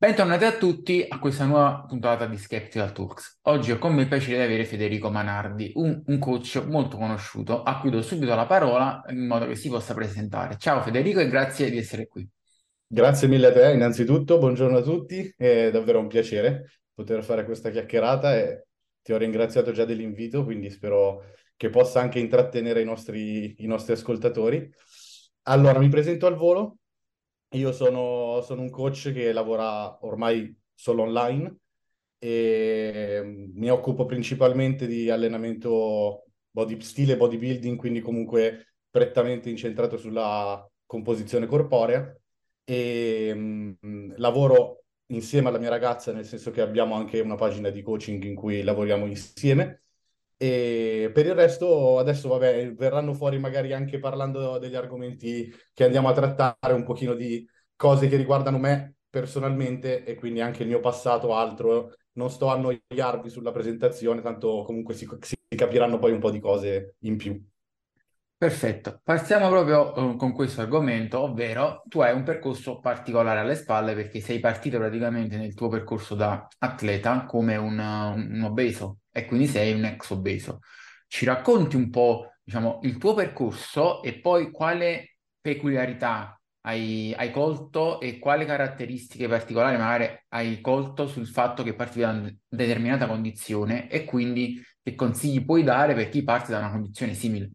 Bentornati a tutti a questa nuova puntata di Skeptical Talks. Oggi ho con me il piacere di avere Federico Manardi, un, un, coach molto conosciuto, a cui do subito la parola in modo che si possa presentare. Ciao Federico e grazie di essere qui. Grazie mille a te, innanzitutto, buongiorno a tutti, è davvero un piacere poter fare questa chiacchierata e ti ho ringraziato già dell'invito, quindi spero che possa anche intrattenere i nostri, i nostri ascoltatori. Allora, mi presento al volo, io sono, sono un coach che lavora ormai solo online e mm, mi occupo principalmente di allenamento body, stile bodybuilding, quindi comunque prettamente incentrato sulla composizione corporea e mh, mm, lavoro insieme alla mia ragazza, nel senso che abbiamo anche una pagina di coaching in cui lavoriamo insieme. E per il resto, adesso, vabbè, verranno fuori magari anche parlando degli argomenti che andiamo a trattare, un pochino di cose che riguardano me personalmente e quindi anche il mio passato, altro. Non sto a annoiarvi sulla presentazione, tanto comunque si, si capiranno poi un po' di cose in più. Perfetto, partiamo proprio uh, con questo argomento, ovvero tu hai un percorso particolare alle spalle perché sei partito praticamente nel tuo percorso da atleta come un, un obeso e quindi sei un ex obeso. Ci racconti un po', diciamo, il tuo percorso e poi quale peculiarità hai, hai colto e quali caratteristiche particolari magari hai colto sul fatto che parti da una determinata condizione e quindi che consigli puoi dare per chi parte da una condizione simile.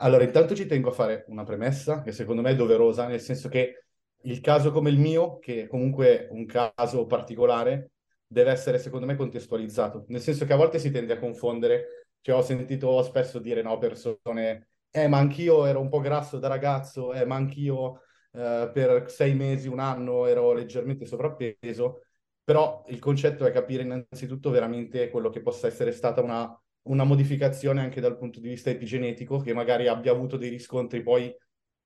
Allora, intanto ci tengo a fare una premessa che secondo me è doverosa, nel senso che il caso come il mio, che è comunque un caso particolare, deve essere secondo me contestualizzato, nel senso che a volte si tende a confondere, cioè ho sentito spesso dire no, persone, eh ma anch'io ero un po' grasso da ragazzo, eh ma anch'io eh, per sei mesi, un anno ero leggermente sovrappeso, però il concetto è capire innanzitutto veramente quello che possa essere stata una una modificazione anche dal punto di vista epigenetico che magari abbia avuto dei riscontri poi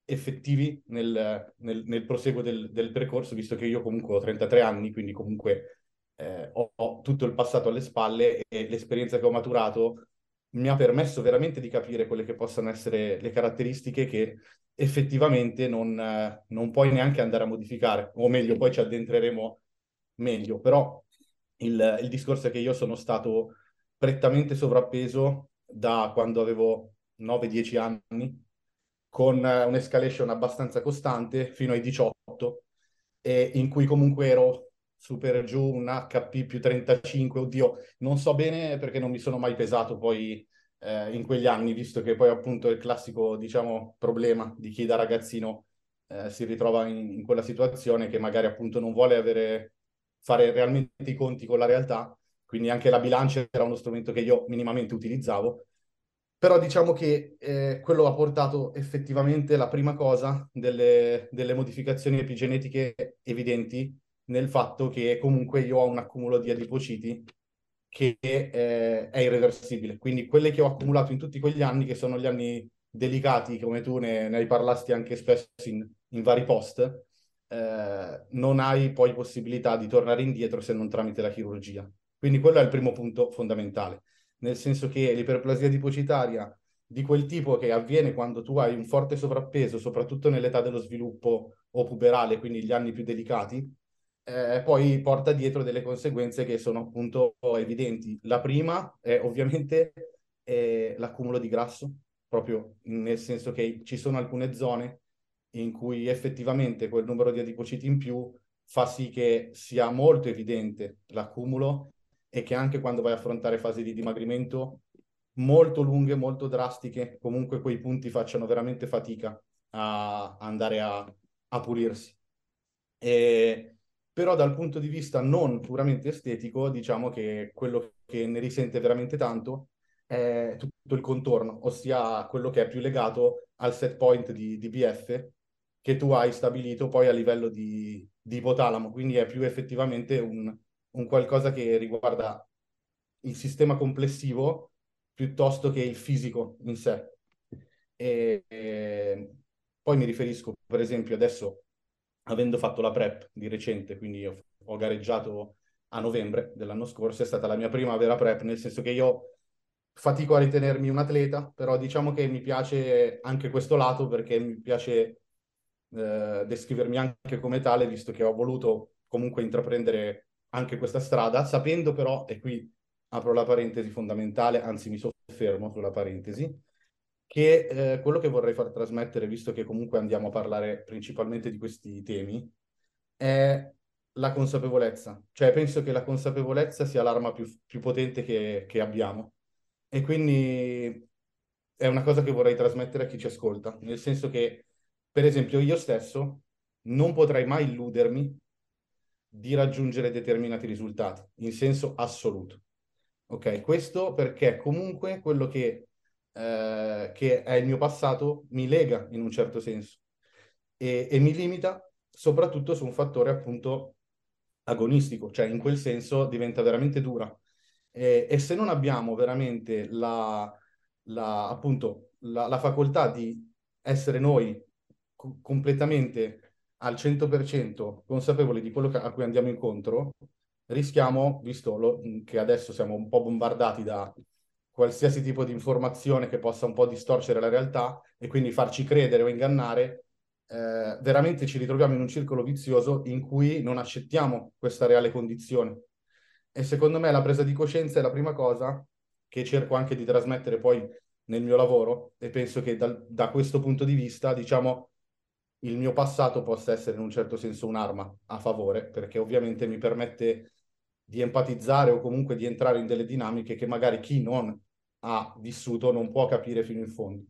effettivi nel, nel, nel proseguo del, del, percorso, visto che io comunque ho 33 anni, quindi comunque eh, ho, ho, tutto il passato alle spalle e l'esperienza che ho maturato mi ha permesso veramente di capire quelle che possano essere le caratteristiche che effettivamente non, eh, non puoi neanche andare a modificare, o meglio, poi ci addentreremo meglio, però il, il discorso è che io sono stato prettamente sovrappeso da quando avevo 9-10 anni, con eh, un'escalation abbastanza costante fino ai 18, e in cui comunque ero super giù, un HP più 35, oddio, non so bene perché non mi sono mai pesato poi eh, in quegli anni, visto che poi appunto è il classico, diciamo, problema di chi da ragazzino eh, si ritrova in, in, quella situazione che magari appunto non vuole avere, fare realmente i conti con la realtà quindi anche la bilancia era uno strumento che io minimamente utilizzavo. Però diciamo che eh, quello ha portato effettivamente la prima cosa delle, delle modificazioni epigenetiche evidenti nel fatto che comunque io ho un accumulo di adipociti che eh, è irreversibile. Quindi quelle che ho accumulato in tutti quegli anni, che sono gli anni delicati, come tu ne, ne parlasti anche spesso in, in vari post, eh, non hai poi possibilità di tornare indietro se non tramite la chirurgia. Quindi quello è il primo punto fondamentale, nel senso che l'iperplasia adipocitaria di quel tipo che avviene quando tu hai un forte sovrappeso, soprattutto nell'età dello sviluppo o puberale, quindi gli anni più delicati, eh, poi porta dietro delle conseguenze che sono appunto evidenti. La prima è ovviamente è l'accumulo di grasso, proprio nel senso che ci sono alcune zone in cui effettivamente quel numero di adipociti in più fa sì che sia molto evidente l'accumulo e che anche quando vai a affrontare fasi di dimagrimento molto lunghe, molto drastiche, comunque quei punti facciano veramente fatica a andare a, a pulirsi. E, però dal punto di vista non puramente estetico, diciamo che quello che ne risente veramente tanto è tutto il contorno, ossia quello che è più legato al set point di, di BF che tu hai stabilito poi a livello di, di ipotalamo, quindi è più effettivamente un, un qualcosa che riguarda il sistema complessivo piuttosto che il fisico in sé. E, e poi mi riferisco, per esempio, adesso avendo fatto la prep di recente, quindi ho, ho gareggiato a novembre dell'anno scorso, è stata la mia prima vera prep, nel senso che io fatico a ritenermi un atleta, però diciamo che mi piace anche questo lato perché mi piace eh, descrivermi anche come tale, visto che ho voluto comunque intraprendere anche questa strada, sapendo però, e qui apro la parentesi fondamentale, anzi mi soffermo sulla parentesi, che eh, quello che vorrei far trasmettere, visto che comunque andiamo a parlare principalmente di questi temi, è la consapevolezza. Cioè penso che la consapevolezza sia l'arma più, più potente che, che abbiamo. E quindi è una cosa che vorrei trasmettere a chi ci ascolta, nel senso che, per esempio, io stesso non potrei mai illudermi di raggiungere determinati risultati, in senso assoluto. Ok, questo perché comunque quello che, eh, che è il mio passato mi lega in un certo senso e, e mi limita soprattutto su un fattore appunto agonistico, cioè in quel senso diventa veramente dura. E, e se non abbiamo veramente la, la, appunto, la, la facoltà di essere noi co- completamente al 100% consapevoli di quello a cui andiamo incontro, rischiamo, visto lo, che adesso siamo un po' bombardati da qualsiasi tipo di informazione che possa un po' distorcere la realtà e quindi farci credere o ingannare, eh, veramente ci ritroviamo in un circolo vizioso in cui non accettiamo questa reale condizione. E secondo me la presa di coscienza è la prima cosa che cerco anche di trasmettere poi nel mio lavoro e penso che da, da questo punto di vista, diciamo, il mio passato possa essere in un certo senso un'arma a favore, perché ovviamente mi permette di empatizzare o comunque di entrare in delle dinamiche che magari chi non ha vissuto non può capire fino in fondo.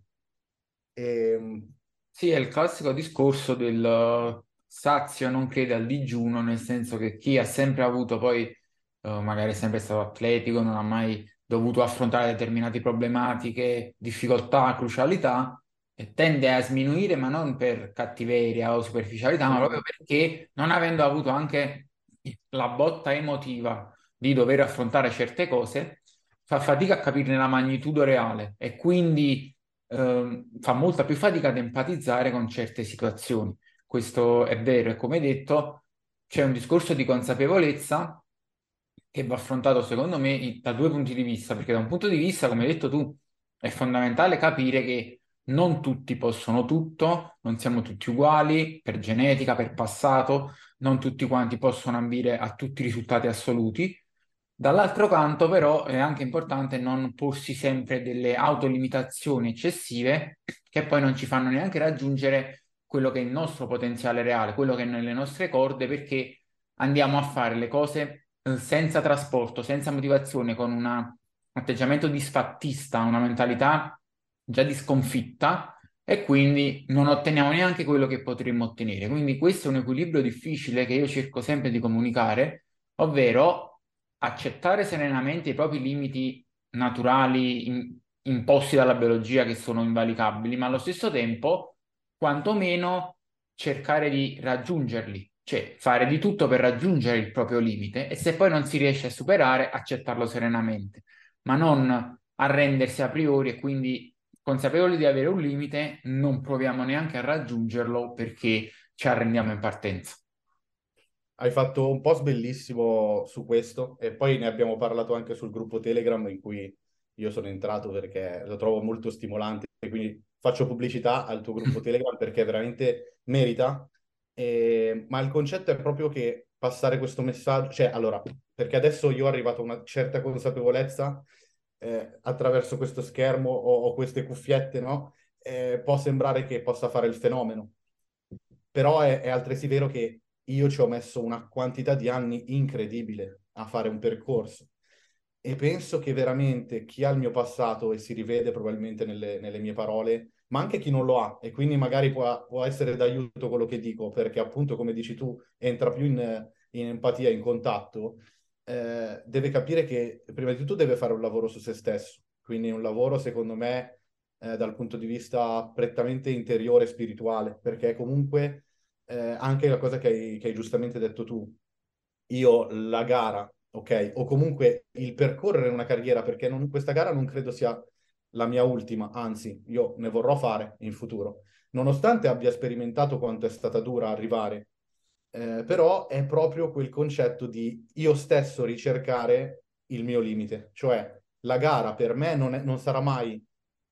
E... Ehm, sì, è il classico discorso del uh, sazio non crede al digiuno, nel senso che chi ha sempre avuto poi, uh, magari è sempre stato atletico, non ha mai dovuto affrontare determinate problematiche, difficoltà, crucialità, tende a sminuire, ma non per cattiveria o superficialità, ma proprio perché non avendo avuto anche la botta emotiva di dover affrontare certe cose, fa fatica a capirne la magnitudo reale e quindi eh, fa molta più fatica ad empatizzare con certe situazioni. Questo è vero e come detto c'è un discorso di consapevolezza che va affrontato secondo me da due punti di vista, perché da un punto di vista, come hai detto tu, è fondamentale capire che non tutti possono tutto, non siamo tutti uguali per genetica, per passato, non tutti quanti possono ambire a tutti i risultati assoluti. Dall'altro canto, però, è anche importante non porsi sempre delle autolimitazioni eccessive che poi non ci fanno neanche raggiungere quello che è il nostro potenziale reale, quello che è nelle nostre corde, perché andiamo a fare le cose eh, senza trasporto, senza motivazione, con un atteggiamento disfattista, una mentalità già di sconfitta e quindi non otteniamo neanche quello che potremmo ottenere. Quindi questo è un equilibrio difficile che io cerco sempre di comunicare, ovvero accettare serenamente i propri limiti naturali in, imposti dalla biologia che sono invalicabili, ma allo stesso tempo quantomeno cercare di raggiungerli, cioè fare di tutto per raggiungere il proprio limite e se poi non si riesce a superare, accettarlo serenamente, ma non arrendersi a priori e quindi consapevoli di avere un limite, non proviamo neanche a raggiungerlo perché ci arrendiamo in partenza. Hai fatto un post bellissimo su questo e poi ne abbiamo parlato anche sul gruppo Telegram in cui io sono entrato perché lo trovo molto stimolante, quindi faccio pubblicità al tuo gruppo Telegram perché veramente merita. E... Ma il concetto è proprio che passare questo messaggio, cioè allora, perché adesso io ho arrivato a una certa consapevolezza eh, attraverso questo schermo o, o queste cuffiette, no? Eh, può sembrare che possa fare il fenomeno. Però è, è altresì vero che io ci ho messo una quantità di anni incredibile a fare un percorso e penso che veramente chi ha il mio passato e si rivede probabilmente nelle, nelle mie parole, ma anche chi non lo ha e quindi magari può, può, essere d'aiuto quello che dico perché appunto come dici tu entra più in, in empatia, in contatto, eh, deve capire che prima di tutto deve fare un lavoro su se stesso, quindi un lavoro secondo me eh, dal punto di vista prettamente interiore e spirituale, perché comunque eh, anche la cosa che hai, che hai giustamente detto tu, io la gara, ok, o comunque il percorrere una carriera, perché non, questa gara non credo sia la mia ultima, anzi io ne vorrò fare in futuro, nonostante abbia sperimentato quanto è stata dura arrivare eh, però è proprio quel concetto di io stesso ricercare il mio limite, cioè la gara per me non, è, non sarà mai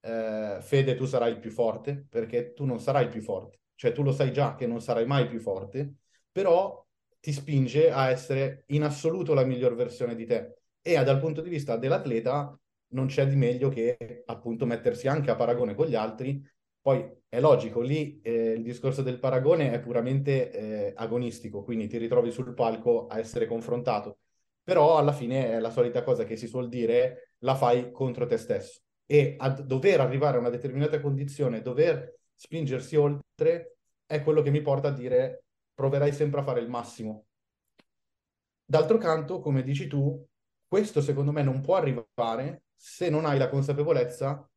eh, Fede tu sarai il più forte, perché tu non sarai il più forte, cioè tu lo sai già che non sarai mai più forte, però ti spinge a essere in assoluto la miglior versione di te. E dal punto di vista dell'atleta non c'è di meglio che appunto mettersi anche a paragone con gli altri. Poi è logico, lì eh, il discorso del paragone è puramente eh, agonistico, quindi ti ritrovi sul palco a essere confrontato. Però alla fine è la solita cosa che si suol dire, la fai contro te stesso. E a dover arrivare a una determinata condizione, dover spingersi oltre, è quello che mi porta a dire proverai sempre a fare il massimo. D'altro canto, come dici tu, questo secondo me non può arrivare se non hai la consapevolezza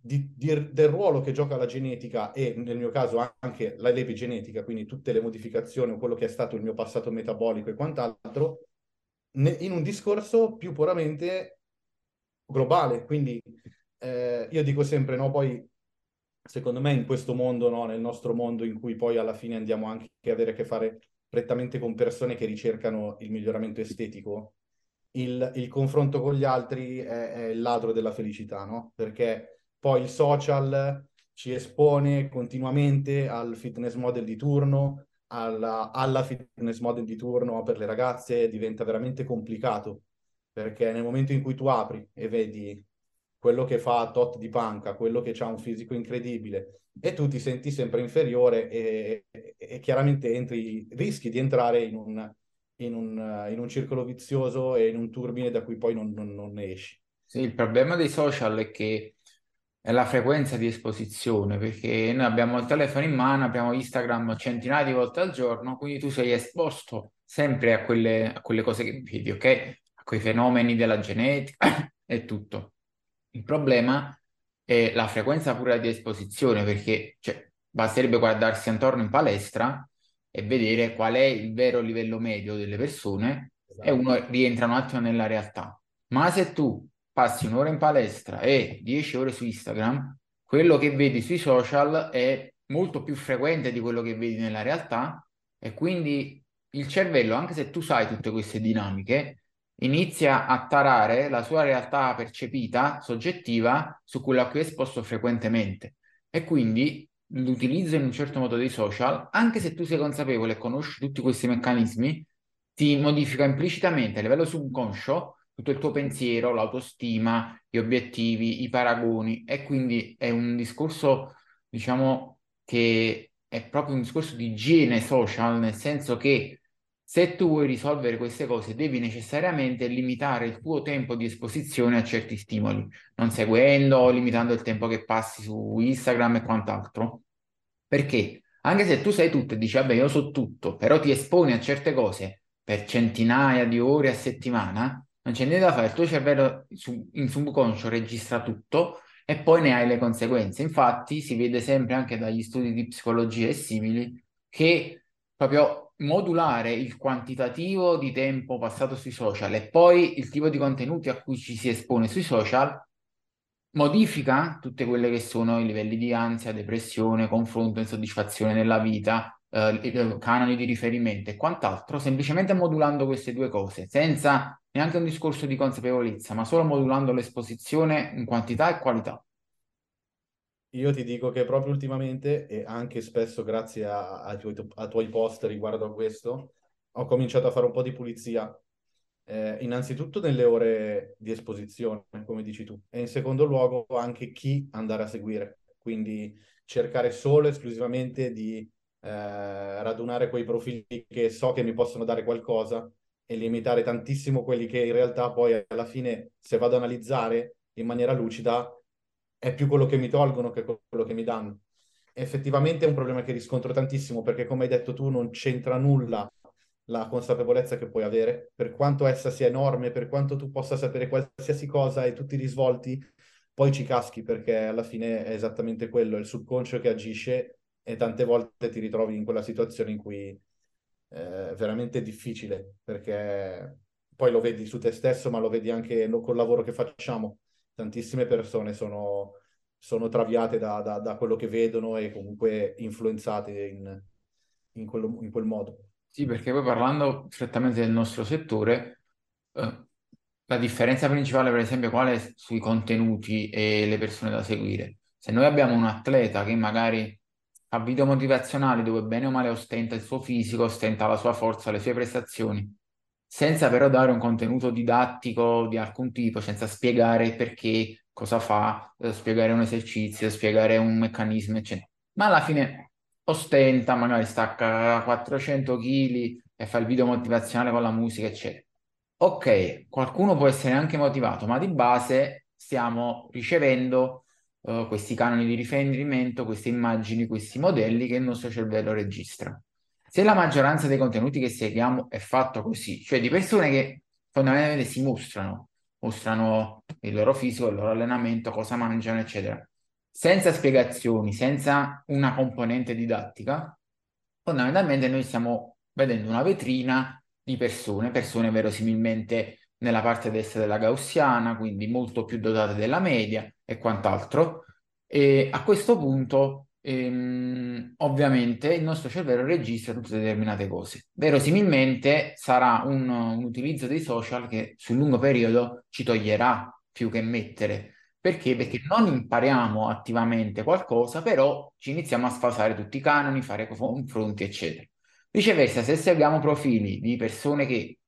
di, di, del ruolo che gioca la genetica e nel mio caso anche la l'epigenetica, quindi tutte le modificazioni o quello che è stato il mio passato metabolico e quant'altro, ne, in un discorso più puramente globale. Quindi eh, io dico sempre, no, poi secondo me in questo mondo, no, nel nostro mondo in cui poi alla fine andiamo anche a avere a che fare prettamente con persone che ricercano il miglioramento estetico, il, il confronto con gli altri è, è, il ladro della felicità, no? Perché poi il social ci espone continuamente al fitness model di turno, alla, alla fitness model di turno per le ragazze diventa veramente complicato, perché nel momento in cui tu apri e vedi quello che fa tot di panca, quello che ha un fisico incredibile, e tu ti senti sempre inferiore e, e, chiaramente entri, rischi di entrare in un, in un, in un, circolo vizioso e in un turbine da cui poi non, non, non esci. Sì, il problema dei social è che è la frequenza di esposizione, perché noi abbiamo il telefono in mano, abbiamo Instagram centinaia di volte al giorno, quindi tu sei esposto sempre a quelle, a quelle cose che vedi, ok? A quei fenomeni della genetica e tutto. Il problema è la frequenza pura di esposizione, perché cioè, basterebbe guardarsi intorno in palestra e vedere qual è il vero livello medio delle persone esatto. e uno rientra un attimo nella realtà. Ma se tu passi un'ora in palestra e dieci ore su Instagram, quello che vedi sui social è molto più frequente di quello che vedi nella realtà e quindi il cervello, anche se tu sai tutte queste dinamiche, inizia a tarare la sua realtà percepita, soggettiva, su quella a cui è esposto frequentemente. E quindi l'utilizzo in un certo modo dei social, anche se tu sei consapevole e conosci tutti questi meccanismi, ti modifica implicitamente a livello subconscio tutto il tuo pensiero, l'autostima, gli obiettivi, i paragoni e quindi è un discorso, diciamo, che è proprio un discorso di igiene social, nel senso che se tu vuoi risolvere queste cose, devi necessariamente limitare il tuo tempo di esposizione a certi stimoli, non seguendo o limitando il tempo che passi su Instagram e quant'altro. Perché anche se tu sai tutto e dici, vabbè, io so tutto, però ti esponi a certe cose per centinaia di ore a settimana, non c'è niente da fare, il tuo cervello in subconscio registra tutto e poi ne hai le conseguenze. Infatti si vede sempre anche dagli studi di psicologia e simili che proprio modulare il quantitativo di tempo passato sui social e poi il tipo di contenuti a cui ci si espone sui social modifica tutte quelle che sono i livelli di ansia, depressione, confronto, insoddisfazione nella vita, eh, canoni di riferimento e quant'altro, semplicemente modulando queste due cose, senza neanche un discorso di consapevolezza, ma solo modulando l'esposizione in quantità e qualità. Io ti dico che proprio ultimamente, e anche spesso grazie a, a, tuoi, tuoi post riguardo a questo, ho cominciato a fare un po' di pulizia. Eh, innanzitutto nelle ore di esposizione, come dici tu, e in secondo luogo anche chi andare a seguire. Quindi cercare solo esclusivamente di eh, radunare quei profili che so che mi possono dare qualcosa e limitare tantissimo quelli che in realtà poi alla fine, se vado ad analizzare in maniera lucida, è più quello che mi tolgono che quello che mi danno. Effettivamente è un problema che riscontro tantissimo perché, come hai detto tu, non c'entra nulla la consapevolezza che puoi avere, per quanto essa sia enorme, per quanto tu possa sapere qualsiasi cosa e tutti i risvolti, poi ci caschi perché alla fine è esattamente quello, è il subconscio che agisce e tante volte ti ritrovi in quella situazione in cui eh, veramente difficile perché poi lo vedi su te stesso, ma lo vedi anche col lavoro che facciamo tantissime persone sono, sono traviate da, da, da, quello che vedono e comunque influenzate in, in, quello, in quel modo. Sì, perché poi parlando strettamente del nostro settore, eh, la differenza principale, per esempio, qual è sui contenuti e le persone da seguire? Se noi abbiamo un atleta che magari fa video motivazionali dove bene o male ostenta il suo fisico, ostenta la sua forza, le sue prestazioni, senza però dare un contenuto didattico di alcun tipo, senza spiegare perché, cosa fa, eh, spiegare un esercizio, spiegare un meccanismo, eccetera. Ma alla fine ostenta, magari stacca 400 kg e fa il video motivazionale con la musica, eccetera. Ok, qualcuno può essere anche motivato, ma di base stiamo ricevendo uh, questi canoni di riferimento, queste immagini, questi modelli che il nostro cervello registra. Se la maggioranza dei contenuti che seguiamo è fatto così, cioè di persone che fondamentalmente si mostrano, mostrano il loro fisico, il loro allenamento, cosa mangiano, eccetera, senza spiegazioni, senza una componente didattica, fondamentalmente noi stiamo vedendo una vetrina di persone, persone verosimilmente nella parte destra della gaussiana, quindi molto più dotate della media e quant'altro. E a questo punto, ehm, ovviamente, il nostro cervello registra tutte determinate cose. Verosimilmente sarà un, un utilizzo dei social che sul lungo periodo ci toglierà più che mettere. Perché? Perché non impariamo attivamente qualcosa, però ci iniziamo a sfasare tutti i canoni, fare confronti, eccetera. Viceversa, se seguiamo profili di persone che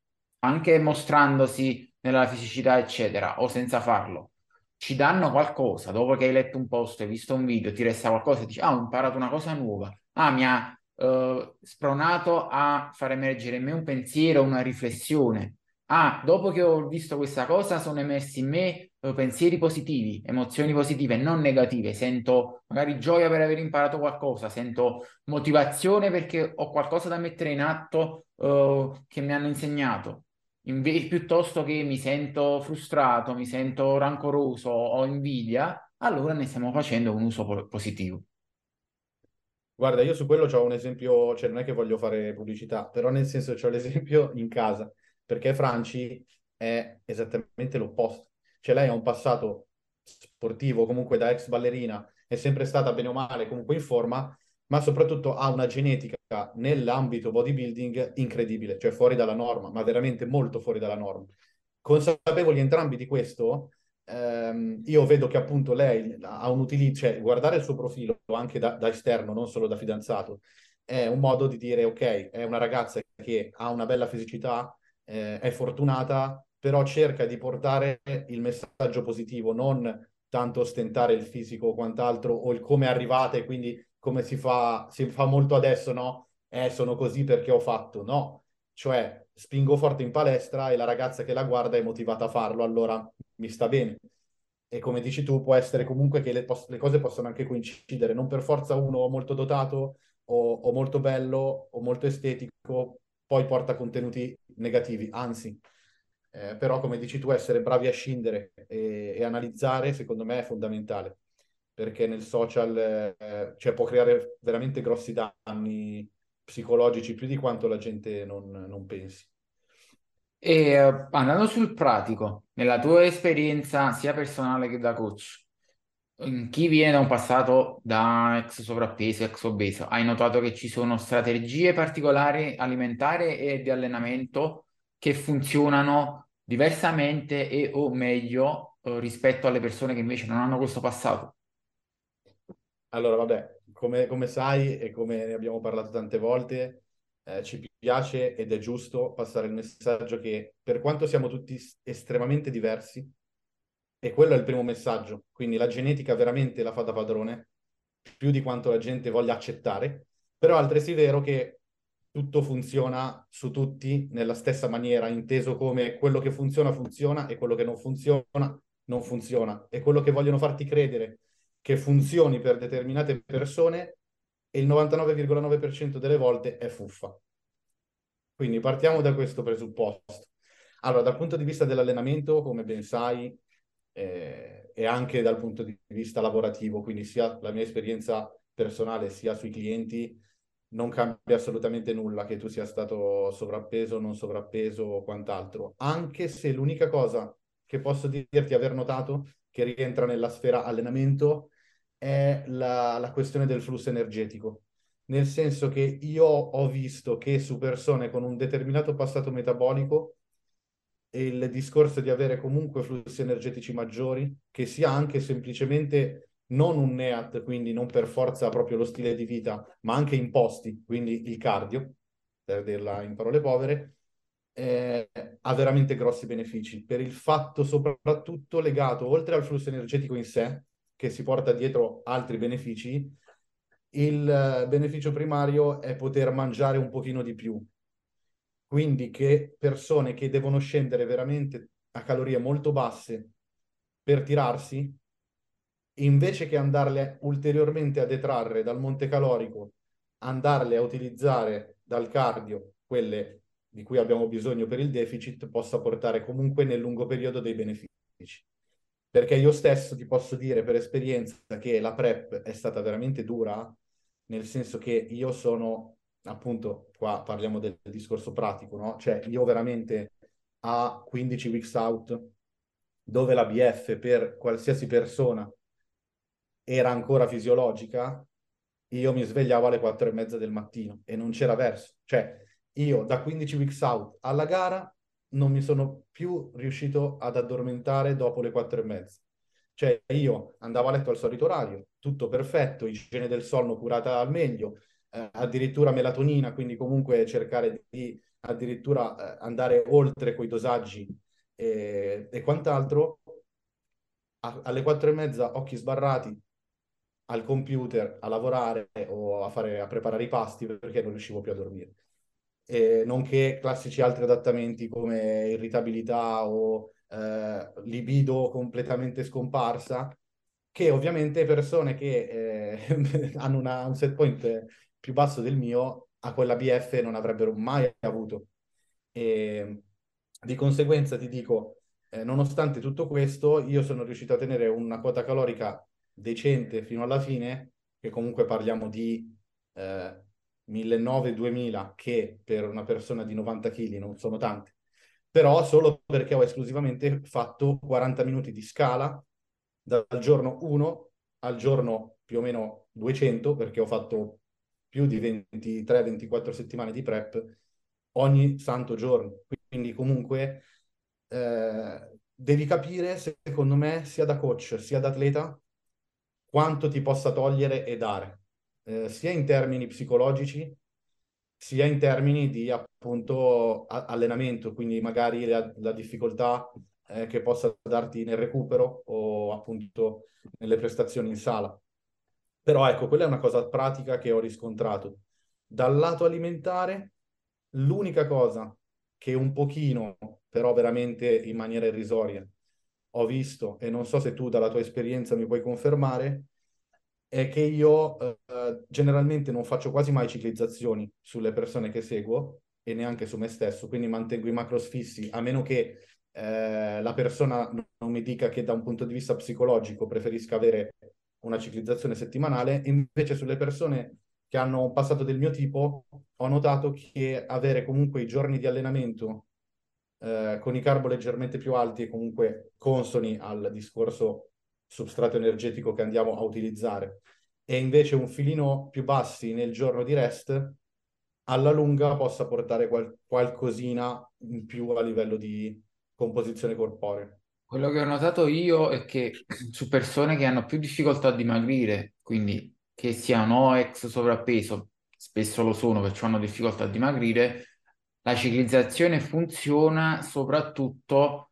anche mostrandosi nella fisicità, eccetera, o senza farlo, ci danno qualcosa, dopo che hai letto un post, hai visto un video, ti resta qualcosa e dici, ah, ho imparato una cosa nuova, ah, mi ha uh, spronato a far emergere in me un pensiero, una riflessione. Ah, dopo che ho visto questa cosa sono emersi in me uh, pensieri positivi, emozioni positive, non negative. Sento magari gioia per aver imparato qualcosa, sento motivazione perché ho qualcosa da mettere in atto uh, che mi hanno insegnato inve- piuttosto che mi sento frustrato, mi sento rancoroso o invidia, allora ne stiamo facendo un uso po- positivo. Guarda, io su quello ho un esempio, cioè non è che voglio fare pubblicità, però nel senso ho l'esempio in casa, perché Franci è esattamente l'opposto. Cioè lei ha un passato sportivo, comunque da ex ballerina, è sempre stata bene o male comunque in forma, ma soprattutto ha una genetica nell'ambito bodybuilding incredibile, cioè fuori dalla norma, ma veramente molto fuori dalla norma. Consapevoli entrambi di questo, ehm, io vedo che appunto lei ha un utilizzo, cioè guardare il suo profilo anche da, da esterno, non solo da fidanzato, è un modo di dire ok, è una ragazza che ha una bella fisicità, eh, è fortunata, però cerca di portare il messaggio positivo, non tanto ostentare il fisico o quant'altro, o il come è arrivata e quindi come si fa, si fa molto adesso, no? Eh, sono così perché ho fatto. No, cioè spingo forte in palestra e la ragazza che la guarda è motivata a farlo, allora mi sta bene. E come dici tu, può essere comunque che le, pos- le cose possono anche coincidere, non per forza uno molto dotato o, o molto bello o molto estetico poi porta contenuti negativi, anzi, eh, però come dici tu, essere bravi a scindere e, e analizzare, secondo me, è fondamentale perché nel social eh, cioè, può creare veramente grossi danni psicologici più di quanto la gente non, non pensi. E uh, andando sul pratico, nella tua esperienza sia personale che da coach, chi viene da un passato da ex sovrappeso, ex obeso, hai notato che ci sono strategie particolari alimentari e di allenamento che funzionano diversamente e o meglio uh, rispetto alle persone che invece non hanno questo passato? Allora, vabbè, come, come, sai e come ne abbiamo parlato tante volte, eh, ci piace ed è giusto passare il messaggio che per quanto siamo tutti estremamente diversi, e quello è il primo messaggio, quindi la genetica veramente la fa da padrone, più di quanto la gente voglia accettare, però è vero che tutto funziona su tutti nella stessa maniera, inteso come quello che funziona funziona e quello che non funziona non funziona, e quello che vogliono farti credere che funzioni per determinate persone e il 99,9% delle volte è fuffa. Quindi partiamo da questo presupposto. Allora, dal punto di vista dell'allenamento, come ben sai, eh, e anche dal punto di vista lavorativo, quindi sia la mia esperienza personale sia sui clienti, non cambia assolutamente nulla che tu sia stato sovrappeso, non sovrappeso o quant'altro, anche se l'unica cosa che posso dirti aver notato che rientra nella sfera allenamento è la, la questione del flusso energetico, nel senso che io ho visto che su persone con un determinato passato metabolico il discorso di avere comunque flussi energetici maggiori, che sia anche semplicemente non un NEAT, quindi non per forza proprio lo stile di vita, ma anche imposti, quindi il cardio, per dirla in parole povere, eh, ha veramente grossi benefici. Per il fatto soprattutto legato, oltre al flusso energetico in sé, che si porta dietro altri benefici, il beneficio primario è poter mangiare un pochino di più. Quindi che persone che devono scendere veramente a calorie molto basse per tirarsi, invece che andarle ulteriormente a detrarre dal monte calorico, andarle a utilizzare dal cardio, quelle di cui abbiamo bisogno per il deficit possa portare comunque nel lungo periodo dei benefici. Perché io stesso ti posso dire per esperienza che la prep è stata veramente dura, nel senso che io sono, appunto, qua parliamo del, discorso pratico, no? Cioè io veramente a 15 weeks out, dove la BF per qualsiasi persona era ancora fisiologica, io mi svegliavo alle 4 e mezza del mattino e non c'era verso. Cioè, io da 15 weeks out alla gara non mi sono più riuscito ad addormentare dopo le 4 e mezza. Cioè io andavo a letto al solito orario, tutto perfetto, igiene del sonno curata al meglio, eh, addirittura melatonina, quindi comunque cercare di addirittura eh, andare oltre quei dosaggi e, e quant'altro. A, alle 4 e mezza occhi sbarrati al computer a lavorare o a, fare, a preparare i pasti perché non riuscivo più a dormire eh, nonché classici altri adattamenti come irritabilità o eh, libido completamente scomparsa, che ovviamente persone che eh, hanno una, un set point più basso del mio a quella BF non avrebbero mai avuto. E di conseguenza ti dico, eh, nonostante tutto questo, io sono riuscito a tenere una quota calorica decente fino alla fine, che comunque parliamo di eh, 1900-2000 che per una persona di 90 kg non sono tanti, però solo perché ho esclusivamente fatto 40 minuti di scala dal giorno 1 al giorno più o meno 200 perché ho fatto più di 23-24 settimane di prep ogni santo giorno. Quindi comunque eh, devi capire, secondo me, sia da coach sia da atleta, quanto ti possa togliere e dare eh, sia in termini psicologici, sia in termini di appunto allenamento, quindi magari la, la difficoltà eh, che possa darti nel recupero o appunto nelle prestazioni in sala. Però ecco, quella è una cosa pratica che ho riscontrato. Dal lato alimentare, l'unica cosa che un pochino, però veramente in maniera irrisoria, ho visto, e non so se tu dalla tua esperienza mi puoi confermare, è che io eh, generalmente non faccio quasi mai ciclizzazioni sulle persone che seguo e neanche su me stesso, quindi mantengo i macros fissi, a meno che eh, la persona non mi dica che da un punto di vista psicologico preferisca avere una ciclizzazione settimanale, invece sulle persone che hanno passato del mio tipo ho notato che avere comunque i giorni di allenamento eh, con i carbo leggermente più alti e comunque consoni al discorso substrato energetico che andiamo a utilizzare e invece un filino più bassi nel giorno di rest, alla lunga possa portare qual- qualcosina in più a livello di composizione corporea. Quello che ho notato io è che su persone che hanno più difficoltà a dimagrire, quindi che siano ex sovrappeso, spesso lo sono perché hanno difficoltà a dimagrire, la ciclizzazione funziona soprattutto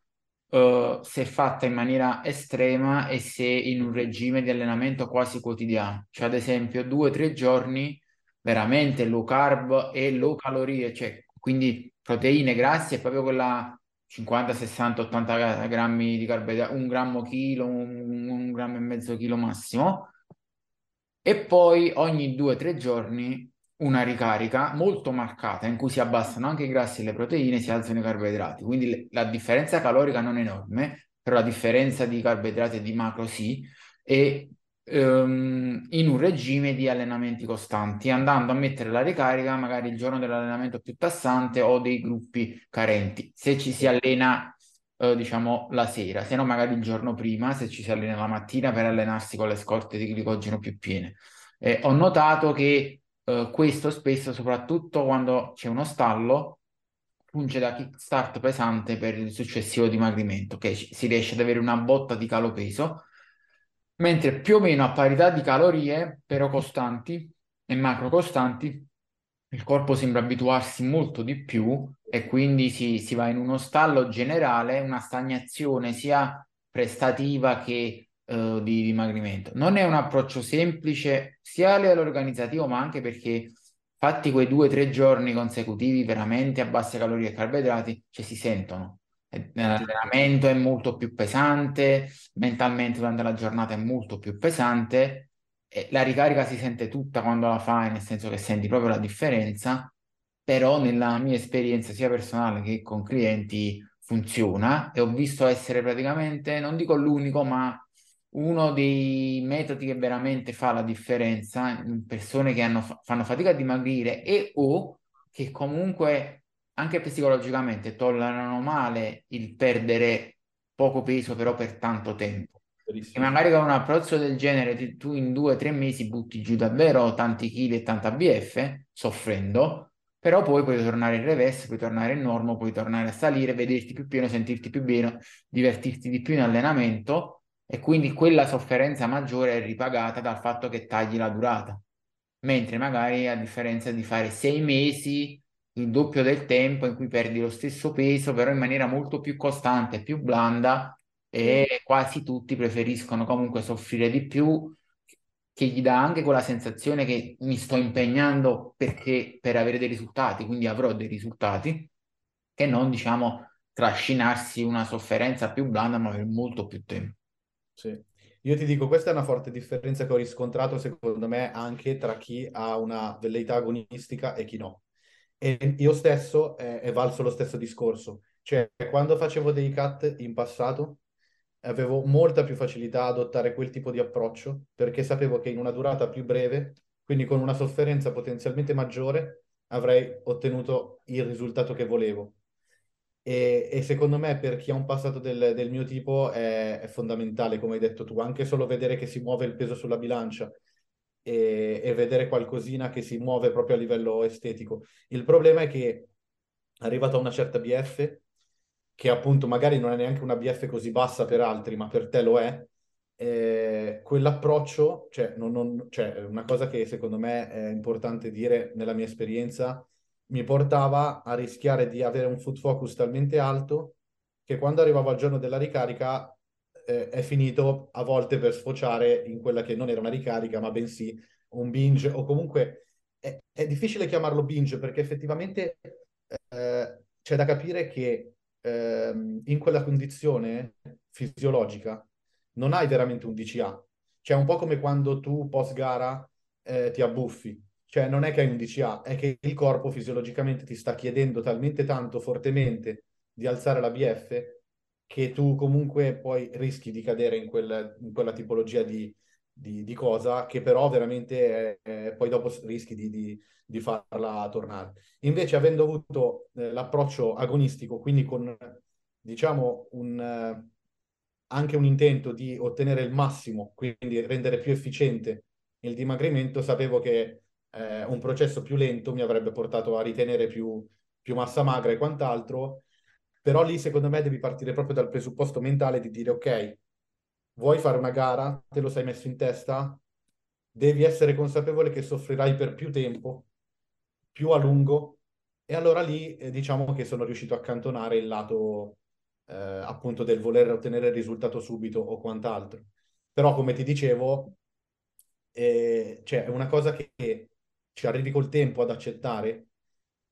uh, se fatta in maniera estrema e se in un regime di allenamento quasi quotidiano, cioè ad esempio due o tre giorni veramente low carb e low calorie, cioè quindi proteine, grassi e proprio quella 50, 60, 80 grammi di carboidrati, un grammo chilo, un, un grammo e mezzo chilo massimo. E poi ogni due o tre giorni una ricarica molto marcata in cui si abbassano anche i grassi e le proteine, si alzano i carboidrati. Quindi la differenza calorica non è enorme, però la differenza di carboidrati e di macro sì, e um, in un regime di allenamenti costanti, andando a mettere la ricarica magari il giorno dell'allenamento più tassante o dei gruppi carenti, se ci si allena Uh, diciamo la sera, se no magari il giorno prima, se ci si allena la mattina per allenarsi con le scorte di glicogeno più piene. Eh, ho notato che eh, questo spesso, soprattutto quando c'è uno stallo, funge da kickstart pesante per il successivo dimagrimento, che si riesce ad avere una botta di calo peso mentre più o meno a parità di calorie, però costanti e macro costanti, il corpo sembra abituarsi molto di più e quindi si, si va in uno stallo generale, una stagnazione sia prestativa che eh, di dimagrimento. Non è un approccio semplice sia a livello organizzativo, ma anche perché fatti quei due o tre giorni consecutivi veramente a basse calorie e carboidrati, cioè si sentono. L'allenamento è molto più pesante, mentalmente durante la giornata è molto più pesante, e la ricarica si sente tutta quando la fai, nel senso che senti proprio la differenza, però nella mia esperienza sia personale che con clienti funziona e ho visto essere praticamente, non dico l'unico, ma uno dei metodi che veramente fa la differenza in persone che hanno, fanno fatica a dimagrire e o che comunque anche psicologicamente tollerano male il perdere poco peso però per tanto tempo. E magari con un approccio del genere tu in due o tre mesi butti giù davvero tanti chili e tanta BF, soffrendo, però poi puoi tornare in reverse, puoi tornare in normo, puoi tornare a salire, vederti più pieno, sentirti più bene, divertirti di più in allenamento e quindi quella sofferenza maggiore è ripagata dal fatto che tagli la durata. Mentre magari a differenza di fare sei mesi, il doppio del tempo in cui perdi lo stesso peso, però in maniera molto più costante, più blanda e quasi tutti preferiscono comunque soffrire di più, che gli dà anche quella sensazione che mi sto impegnando perché per avere dei risultati, quindi avrò dei risultati, che non diciamo trascinarsi una sofferenza più blanda ma per molto più tempo. Sì. Io ti dico, questa è una forte differenza che ho riscontrato, secondo me, anche tra chi ha una velleità agonistica e chi no. E io stesso eh, è valso lo stesso discorso. Cioè, quando facevo dei cut in passato, avevo molta più facilità ad adottare quel tipo di approccio, perché sapevo che in una durata più breve, quindi con una sofferenza potenzialmente maggiore, avrei ottenuto il risultato che volevo. E, e, secondo me per chi ha un passato del, del mio tipo è, è, fondamentale, come hai detto tu, anche solo vedere che si muove il peso sulla bilancia e, e, vedere qualcosina che si muove proprio a livello estetico. Il problema è che arrivato a una certa BF, che appunto magari non è neanche una BF così bassa per altri, ma per te lo è, eh, quell'approccio, cioè, non, non, cioè una cosa che secondo me è importante dire nella mia esperienza, mi portava a rischiare di avere un food focus talmente alto che quando arrivavo al giorno della ricarica eh, è finito a volte per sfociare in quella che non era una ricarica, ma bensì un binge o comunque è, è difficile chiamarlo binge perché effettivamente eh, c'è da capire che eh, in quella condizione fisiologica non hai veramente un DCA. Cioè, un po' come quando tu post gara eh, ti abbuffi cioè non è che hai un DCA, è che il corpo fisiologicamente ti sta chiedendo talmente tanto fortemente di alzare la BF che tu comunque poi rischi di cadere in, quel, in quella tipologia di, di, di, cosa che però veramente è, poi dopo rischi di, di, di, farla tornare. Invece avendo avuto eh, l'approccio agonistico, quindi con diciamo un, eh, anche un intento di ottenere il massimo, quindi rendere più efficiente il dimagrimento, sapevo che eh, un processo più lento mi avrebbe portato a ritenere più, più massa magra e quant'altro, però lì secondo me devi partire proprio dal presupposto mentale di dire ok, vuoi fare una gara, te lo sei messo in testa, devi essere consapevole che soffrirai per più tempo, più a lungo, e allora lì eh, diciamo che sono riuscito a accantonare il lato eh, appunto del voler ottenere il risultato subito o quant'altro. Però come ti dicevo, eh, cioè è una cosa che ci arrivi col tempo ad accettare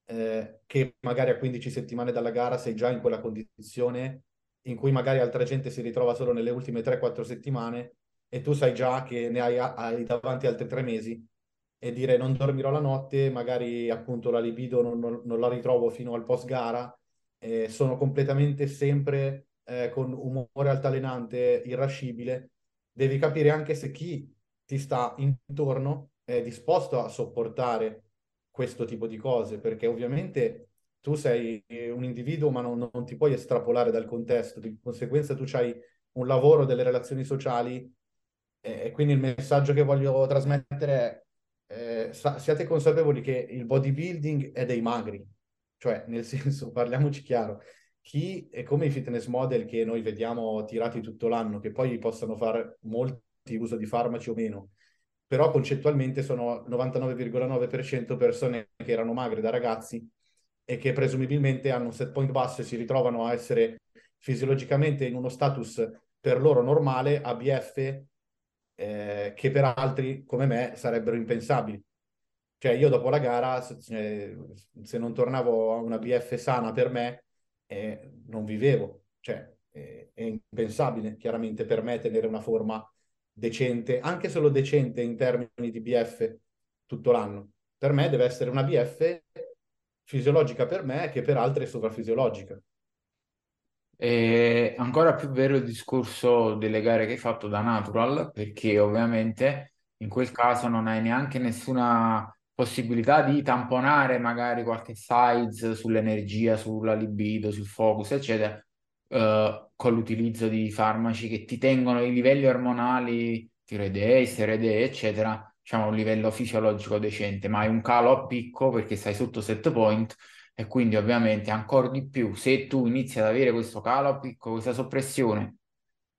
eh, che magari a 15 settimane dalla gara sei già in quella condizione in cui magari altra gente si ritrova solo nelle ultime 3-4 settimane e tu sai già che ne hai, hai, davanti altri tre mesi e dire non dormirò la notte, magari appunto la libido non, non, non la ritrovo fino al post gara, eh, sono completamente sempre eh, con umore altalenante, irascibile, devi capire anche se chi ti sta intorno è disposto a sopportare questo tipo di cose, perché ovviamente tu sei un individuo ma non, non ti puoi estrapolare dal contesto, di conseguenza tu hai un lavoro, delle relazioni sociali e quindi il messaggio che voglio trasmettere è eh, siate consapevoli che il bodybuilding è dei magri, cioè nel senso, parliamoci chiaro, chi è come i fitness model che noi vediamo tirati tutto l'anno, che poi possano fare molti uso di farmaci o meno, però concettualmente sono 99,9% persone che erano magre da ragazzi e che presumibilmente hanno un set point basso e si ritrovano a essere fisiologicamente in uno status per loro normale, ABF, eh, che per altri come me sarebbero impensabili. Cioè io dopo la gara, eh, se non tornavo a una BF sana per me, eh, non vivevo. Cioè è impensabile chiaramente per me tenere una forma decente, anche solo decente in termini di BF tutto l'anno. Per me deve essere una BF fisiologica per me che per altri è sovrafisiologica. È ancora più vero il discorso delle gare che hai fatto da natural, perché ovviamente in quel caso non hai neanche nessuna possibilità di tamponare magari qualche size sull'energia, sulla libido, sul focus, eccetera, eh, con l'utilizzo di farmaci che ti tengono i livelli ormonali, tiroidei, steroidei, eccetera, diciamo a un livello fisiologico decente, ma hai un calo a picco perché stai sotto set point e quindi ovviamente ancora di più se tu inizi ad avere questo calo a picco, questa soppressione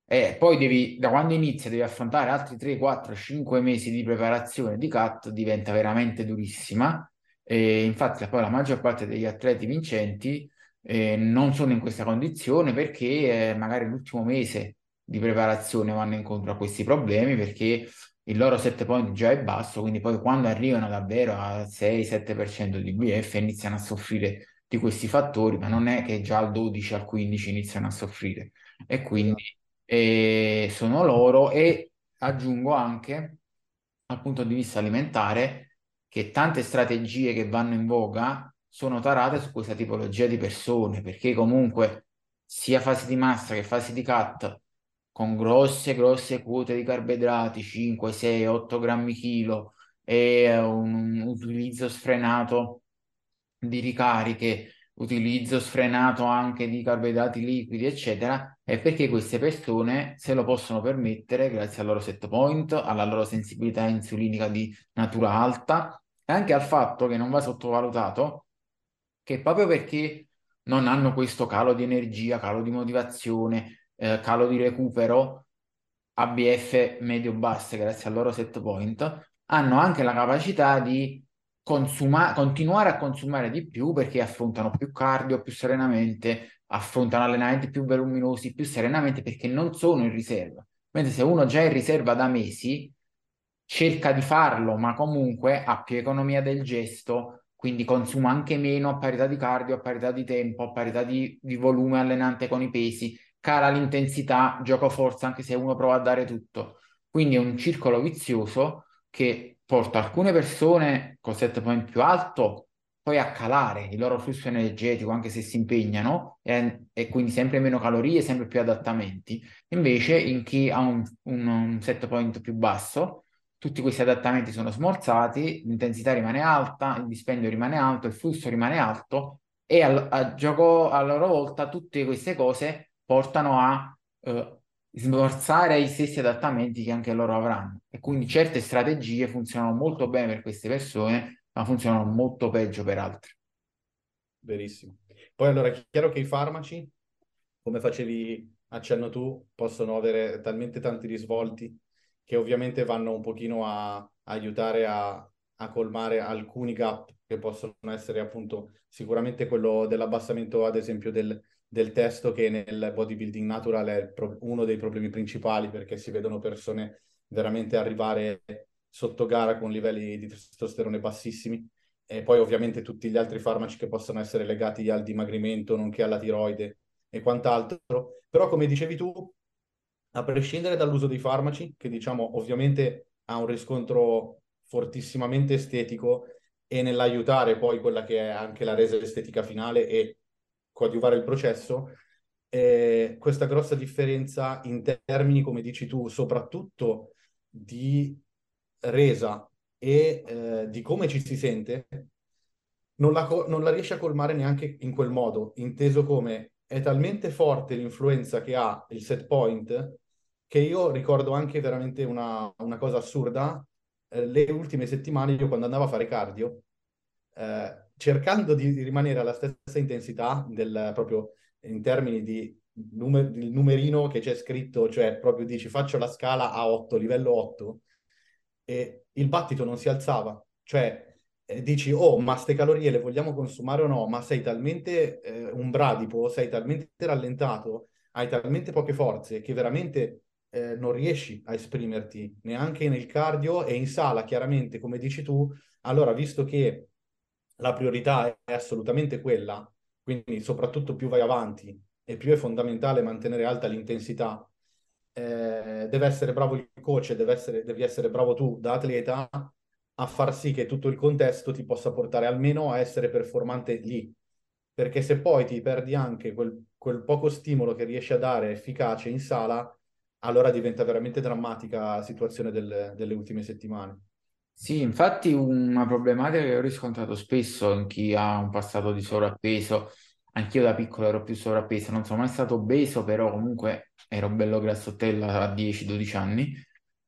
e poi devi, da quando inizia, devi affrontare altri 3, 4, 5 mesi di preparazione di cut, diventa veramente durissima. E infatti, poi la maggior parte degli atleti vincenti eh, non sono in questa condizione perché eh, magari l'ultimo mese di preparazione vanno incontro a questi problemi perché il loro set point già è basso, quindi poi quando arrivano davvero al 6-7% di BF iniziano a soffrire di questi fattori, ma non è che già al 12, al 15 iniziano a soffrire. E quindi eh, sono loro e aggiungo anche dal punto di vista alimentare che tante strategie che vanno in voga sono tarate su questa tipologia di persone, perché comunque sia fase di massa che fase di cut con grosse, grosse quote di carboidrati, 5, 6, 8 grammi chilo e un, utilizzo sfrenato di ricariche, utilizzo sfrenato anche di carboidrati liquidi, eccetera, è perché queste persone se lo possono permettere grazie al loro set point, alla loro sensibilità insulinica di natura alta e anche al fatto che non va sottovalutato che proprio perché non hanno questo calo di energia, calo di motivazione, eh, calo di recupero, ABF medio-basse grazie al loro set point, hanno anche la capacità di consuma- continuare a consumare di più perché affrontano più cardio, più serenamente, affrontano allenamenti più voluminosi, più serenamente perché non sono in riserva. Mentre se uno già è in riserva da mesi, cerca di farlo, ma comunque ha più economia del gesto, quindi consuma anche meno a parità di cardio, a parità di tempo, a parità di, di volume allenante con i pesi, cala l'intensità, gioco forza anche se uno prova a dare tutto. Quindi è un circolo vizioso che porta alcune persone con set point più alto poi a calare il loro flusso energetico anche se si impegnano e, e quindi sempre meno calorie, sempre più adattamenti. Invece in chi ha un, un, un set point più basso tutti questi adattamenti sono smorzati, l'intensità rimane alta, il dispendio rimane alto, il flusso rimane alto e al, a gioco a loro volta tutte queste cose portano a eh, smorzare gli stessi adattamenti che anche loro avranno. E quindi certe strategie funzionano molto bene per queste persone, ma funzionano molto peggio per altre. Verissimo. Poi allora è chiaro che i farmaci, come facevi accenno tu, possono avere talmente tanti risvolti che ovviamente vanno un pochino a, aiutare a, a, colmare alcuni gap che possono essere appunto sicuramente quello dell'abbassamento ad esempio del, del testo che nel bodybuilding natural è pro- uno dei problemi principali perché si vedono persone veramente arrivare sotto gara con livelli di testosterone bassissimi. E poi ovviamente tutti gli altri farmaci che possono essere legati al dimagrimento nonché alla tiroide e quant'altro. Però come dicevi tu a prescindere dall'uso dei farmaci, che diciamo ovviamente ha un riscontro fortissimamente estetico e nell'aiutare poi quella che è anche la resa estetica finale e coadiuvare il processo, eh, questa grossa differenza in termini, come dici tu, soprattutto di resa e eh, di come ci si sente, non la, non la riesce a colmare neanche in quel modo, inteso come è talmente forte l'influenza che ha il set point che io ricordo anche veramente una, una cosa assurda. Eh, le ultime settimane io quando andavo a fare cardio, eh, cercando di rimanere alla stessa intensità del, proprio in termini di numer- numerino che c'è scritto, cioè proprio dici faccio la scala a 8, livello 8, e il battito non si alzava. Cioè eh, dici, oh, ma ste calorie le vogliamo consumare o no? Ma sei talmente eh, un bradipo, sei talmente rallentato, hai talmente poche forze che veramente eh, non riesci a esprimerti neanche nel cardio e in sala, chiaramente, come dici tu. Allora, visto che la priorità è assolutamente quella, quindi soprattutto più vai avanti e più è fondamentale mantenere alta l'intensità, eh, deve essere bravo il coach, deve essere, devi essere bravo tu da atleta a far sì che tutto il contesto ti possa portare almeno a essere performante lì. Perché se poi ti perdi anche quel, quel poco stimolo che riesci a dare efficace in sala, allora diventa veramente drammatica la situazione del, delle ultime settimane. Sì, infatti una problematica che ho riscontrato spesso in chi ha un passato di sovrappeso, anch'io da piccolo ero più sovrappeso, non sono mai stato obeso, però comunque ero bello grassottello a 10-12 anni,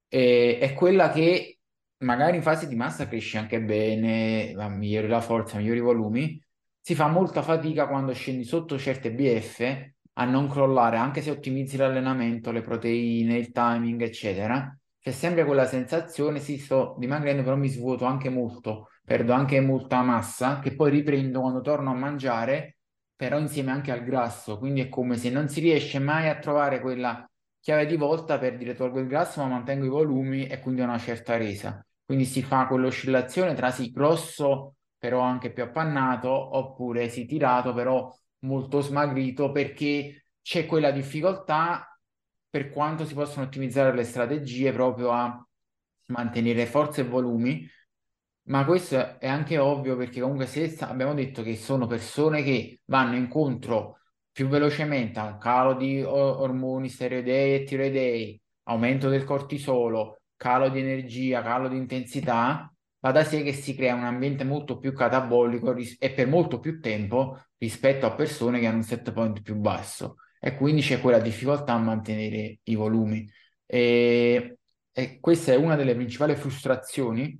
e, è quella che magari in fase di massa cresce anche bene, migliori la forza, migliori i volumi, si fa molta fatica quando scendi sotto certe BF a non crollare, anche se ottimizzi l'allenamento, le proteine, il timing, eccetera. C'è sempre quella sensazione, sì, sto dimagrendo, però mi svuoto anche molto, perdo anche molta massa, che poi riprendo quando torno a mangiare, però insieme anche al grasso. Quindi è come se non si riesce mai a trovare quella chiave di volta per dire tolgo il grasso ma mantengo i volumi e quindi una certa resa. Quindi si fa quell'oscillazione tra sì grosso però anche più appannato oppure sì tirato però molto smagrito perché c'è quella difficoltà per quanto si possono ottimizzare le strategie proprio a mantenere forza e volumi. Ma questo è anche ovvio perché comunque se abbiamo detto che sono persone che vanno incontro più velocemente a un calo di ormoni steroidei e tiroidei, aumento del cortisolo, calo di energia, calo di intensità, va da sé che si crea un ambiente molto più catabolico ris- e per molto più tempo rispetto a persone che hanno un set point più basso e quindi c'è quella difficoltà a mantenere i volumi. E, e questa è una delle principali frustrazioni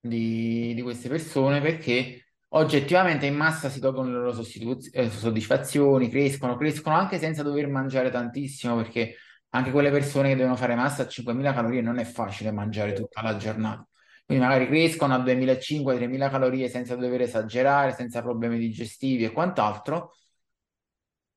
di, di queste persone perché oggettivamente in massa si tolgono le loro sostituz- eh, soddisfazioni, crescono, crescono anche senza dover mangiare tantissimo perché anche quelle persone che devono fare massa a 5.000 calorie non è facile mangiare tutta la giornata. Quindi magari crescono a 2.500-3.000 calorie senza dover esagerare, senza problemi digestivi e quant'altro.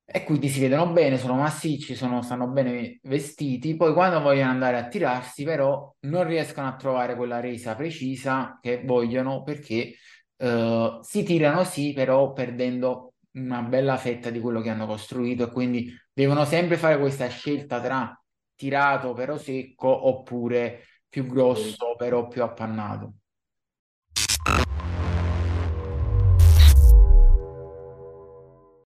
E quindi si vedono bene, sono massicci, sono, stanno bene vestiti. Poi quando vogliono andare a tirarsi, però, non riescono a trovare quella resa precisa che vogliono perché uh, si tirano sì, però perdendo una bella fetta di quello che hanno costruito e quindi devono sempre fare questa scelta tra tirato però secco oppure più grosso però più appannato.